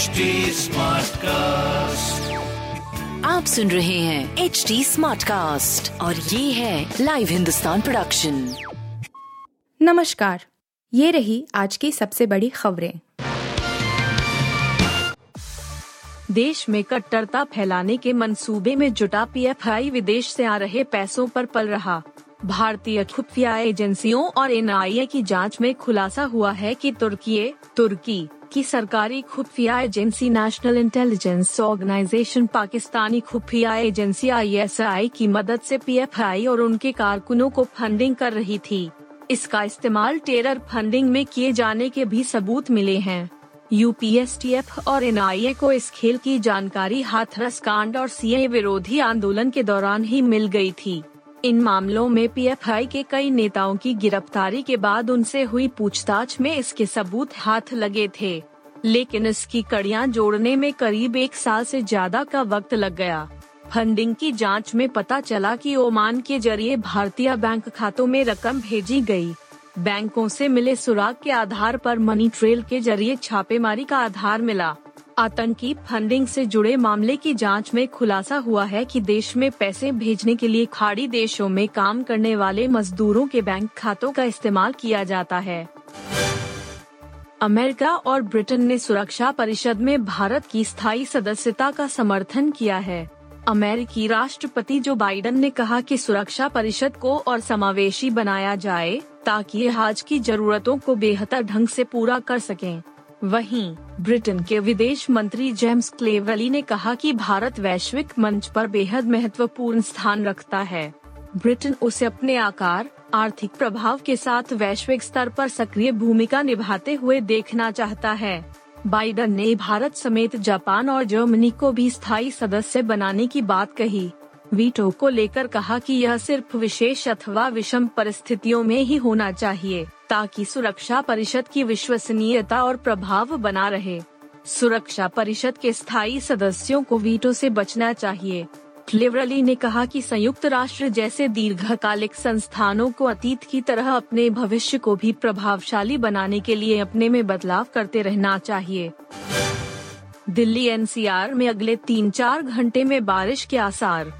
HD cast आप सुन रहे हैं एच डी स्मार्ट कास्ट और ये है लाइव हिंदुस्तान प्रोडक्शन नमस्कार ये रही आज की सबसे बड़ी खबरें। देश में कट्टरता फैलाने के मंसूबे में जुटा पीएफआई विदेश से आ रहे पैसों पर पल रहा। भारतीय खुफिया एजेंसियों और एनआईए की जाँच में खुलासा हुआ है कि तुर्की तुर्की की सरकारी खुफिया agency national intelligence organisation Pakistani खुफिया एजेंसी आईएसआई की मदद से पीएफआई और उनके कारकुनों को फंडिंग कर रही थी। इसका इस्तेमाल टेरर फंडिंग में किए जाने के भी सबूत मिले हैं। यूपीएसटीएफ और एनआईए को इस खेल की जानकारी हाथरस कांड और सीए विरोधी आंदोलन के दौरान ही मिल गई थी। इन मामलों में पीएफआई के कई नेताओं की गिरफ्तारी के बाद उनसे हुई पूछताछ में इसके सबूत हाथ लगे थे, लेकिन इसकी कड़ियाँ जोड़ने में करीब एक साल से ज़्यादा का वक्त लग गया फंडिंग की जाँच में पता चला कि ओमान के ज़रिए भारतीय बैंक खातों में रकम भेजी गई। बैंकों से मिले सुराग के आधार पर मनी ट्रेल के ज़रिए छापेमारी का आधार मिला आतंकी फंडिंग से जुड़े मामले की जाँच में खुलासा हुआ है कि देश में पैसे भेजने के लिए खाड़ी देशों में काम करने वाले मजदूरों के बैंक खातों का इस्तेमाल किया जाता है अमेरिका और ब्रिटेन ने सुरक्षा परिषद में भारत की स्थायी सदस्यता का समर्थन किया है अमेरिकी राष्ट्रपति जो बाइडन ने कहा कि सुरक्षा परिषद को और समावेशी बनाया जाए, ताकि आज की जरूरतों को बेहतर ढंग से पूरा कर सकें। वहीं, ब्रिटेन के विदेश मंत्री जेम्स क्लेवली ने कहा कि भारत वैश्विक मंच पर बेहद महत्वपूर्ण स्थान रखता है। ब्रिटेन उसे अपने आकार, आर्थिक प्रभाव के साथ वैश्विक स्तर पर सक्रिय भूमिका निभाते हुए देखना चाहता है। बाइडन ने भारत समेत जापान और जर्मनी को भी स्थायी सदस्य बनाने की बात कही। वीटो को लेकर कहा कि यह सिर्फ़ विशेष अथवा विषम परिस्थितियों में ही होना चाहिए। ताकि सुरक्षा परिषद की विश्वसनीयता और प्रभाव बना रहे। सुरक्षा परिषद के स्थायी सदस्यों को वीटो से बचना चाहिए। लिवरली ने कहा कि संयुक्त राष्ट्र जैसे दीर्घकालिक संस्थानों को अतीत की तरह अपने भविष्य को भी प्रभावशाली बनाने के लिए अपने में बदलाव करते रहना चाहिए। दिल्ली एनसीआर में अगले तीन चार घंटे में बारिश के आसार।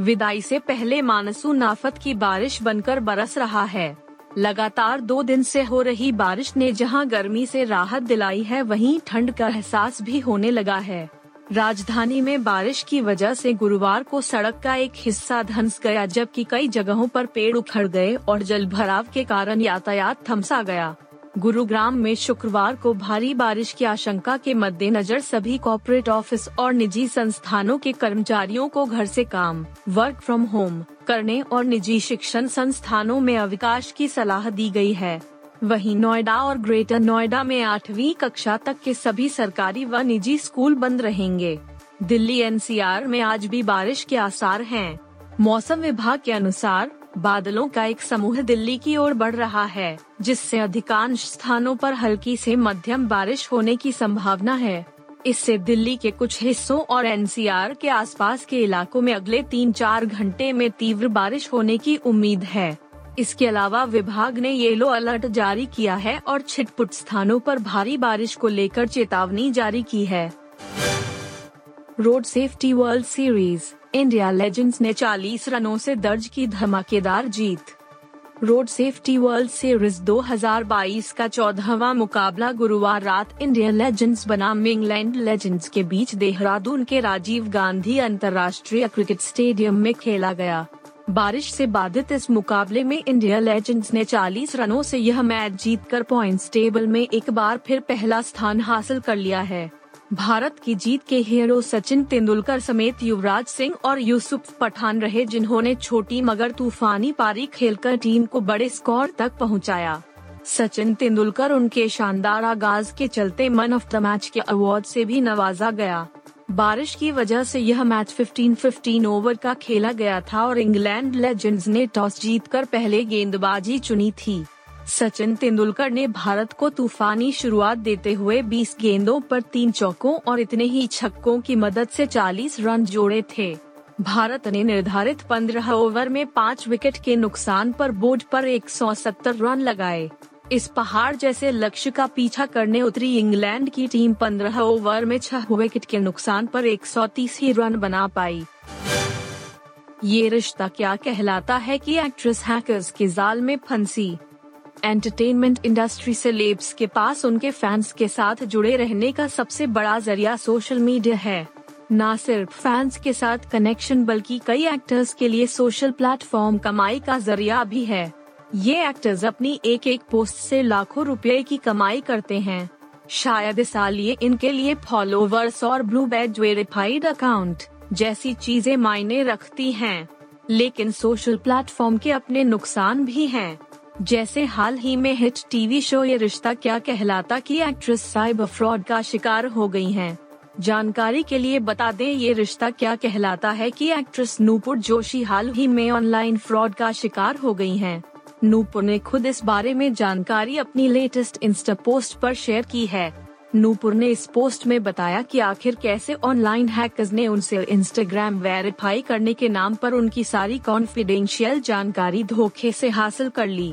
विदाई से पहले मानसून आफत की बारिश बनकर बरस रहा है। लगातार दो दिन से हो रही बारिश ने जहाँ गर्मी से राहत दिलाई है, वहीं ठंड का एहसास भी होने लगा है। राजधानी में बारिश की वजह से गुरुवार को सड़क का एक हिस्सा धंस गया, जबकि कई जगहों पर पेड़ उखड़ गए और जल भराव के कारण यातायात थमसा गया। गुरुग्राम में शुक्रवार को भारी बारिश की आशंका के मद्देनजर सभी कॉरपोरेट ऑफ़िस और निजी संस्थानों के कर्मचारियों को घर से काम, वर्क फ्रॉम होम करने और निजी शिक्षण संस्थानों में अवकाश की सलाह दी गई है। वहीं नोएडा और ग्रेटर नोएडा में आठवीं कक्षा तक के सभी सरकारी व निजी स्कूल बंद रहेंगे। दिल्ली एनसीआर में आज भी बारिश के आसार हैं। मौसम विभाग के अनुसार, बादलों का एक समूह दिल्ली की ओर बढ़ रहा है, जिससे अधिकांश स्थानों पर हल्की से मध्यम बारिश होने की संभावना है। इससे दिल्ली के कुछ हिस्सों और एनसीआर के आसपास के इलाकों में अगले तीन चार घंटे में तीव्र बारिश होने की उम्मीद है। इसके अलावा विभाग ने येलो अलर्ट जारी किया है और छिटपुट स्थानों पर भारी बारिश को लेकर चेतावनी जारी की है। Road safety world series, India legends ने 40 रनों से दर्ज की धमाकेदार जीत। रोड सेफ्टी वर्ल्ड सीरीज़ 2022 का चौदहवा मुकाबला गुरुवार रात इंडियन लेजेंड्स बनाम इंग्लैंड लेजेंड्स के बीच देहरादून के राजीव गांधी अंतर्राष्ट्रीय क्रिकेट स्टेडियम में खेला गया। बारिश से बाधित इस मुकाबले में इंडिया लेजेंड्स ने 40 रनों से यह मैच जीतकर पॉइंट्स टेबल में एक बार फिर पहला स्थान हासिल कर लिया है। भारत की जीत के हीरो सचिन तेंदुलकर समेत युवराज सिंह और यूसुफ पठान रहे, जिन्होंने छोटी मगर तूफानी पारी खेलकर टीम को बड़े स्कोर तक पहुँचाया। सचिन तेंदुलकर उनके शानदार आगाज़ के चलते मन ऑफ़ द मैच के अवार्ड से भी नवाजा गया बारिश की वजह से यह मैच 15-15 ओवर का खेला गया था और इंग्लैंड लेजेंड्स ने टॉस जीतकर पहले गेंदबाजी चुनी थी सचिन तेंदुलकर ने भारत को तूफानी शुरुआत देते हुए 20 गेंदों पर तीन चौकों और इतने ही छक्कों की मदद से 40 रन जोड़े थे। भारत ने निर्धारित 15 ओवर में पाँच विकेट के नुकसान पर बोर्ड पर 170 रन लगाए। इस पहाड़ जैसे लक्ष्य का पीछा करने उतरी इंग्लैंड की टीम 15 ओवर में छह विकेट के नुकसान पर 130 ही रन बना पाई। ये रिश्ता क्या कहलाता है कि एक्ट्रेस हैकर्स के जाल में फंसी? एंटरटेनमेंट इंडस्ट्री से लेब्स के पास उनके फैंस के साथ जुड़े रहने का सबसे बड़ा ज़रिया सोशल मीडिया है। न सिर्फ़ फैंस के साथ कनेक्शन, बल्कि कई एक्टर्स के लिए सोशल प्लेटफॉर्म कमाई का ज़रिया भी है। ये एक्टर्स अपनी एक एक पोस्ट से लाखों रुपए की कमाई करते हैं। शायद इस साल ये इनके लिए फॉलोवर्स और ब्लू बैज वेरीफाइड अकाउंट जैसी चीज़ें मायने रखती हैं। लेकिन सोशल प्लेटफॉर्म के अपने नुकसान भी हैं। जैसे हाल ही में हिट टीवी शो ये रिश्ता क्या कहलाता कि एक्ट्रेस साइबर फ्रॉड का शिकार हो गई हैं। जानकारी के लिए बता दें ये रिश्ता क्या कहलाता है कि एक्ट्रेस नूपुर जोशी हाल ही में ऑनलाइन फ्रॉड का शिकार हो गई हैं। नूपुर ने खुद इस बारे में जानकारी अपनी लेटेस्ट इंस्टा पोस्ट पर शेयर की है नूपुर ने इस पोस्ट में बताया कि आखिर कैसे ऑनलाइन हैकर्स ने उनसे इंस्टाग्राम वेरीफाई करने के नाम पर उनकी सारी कॉन्फिडेंशियल जानकारी धोखे से हासिल कर ली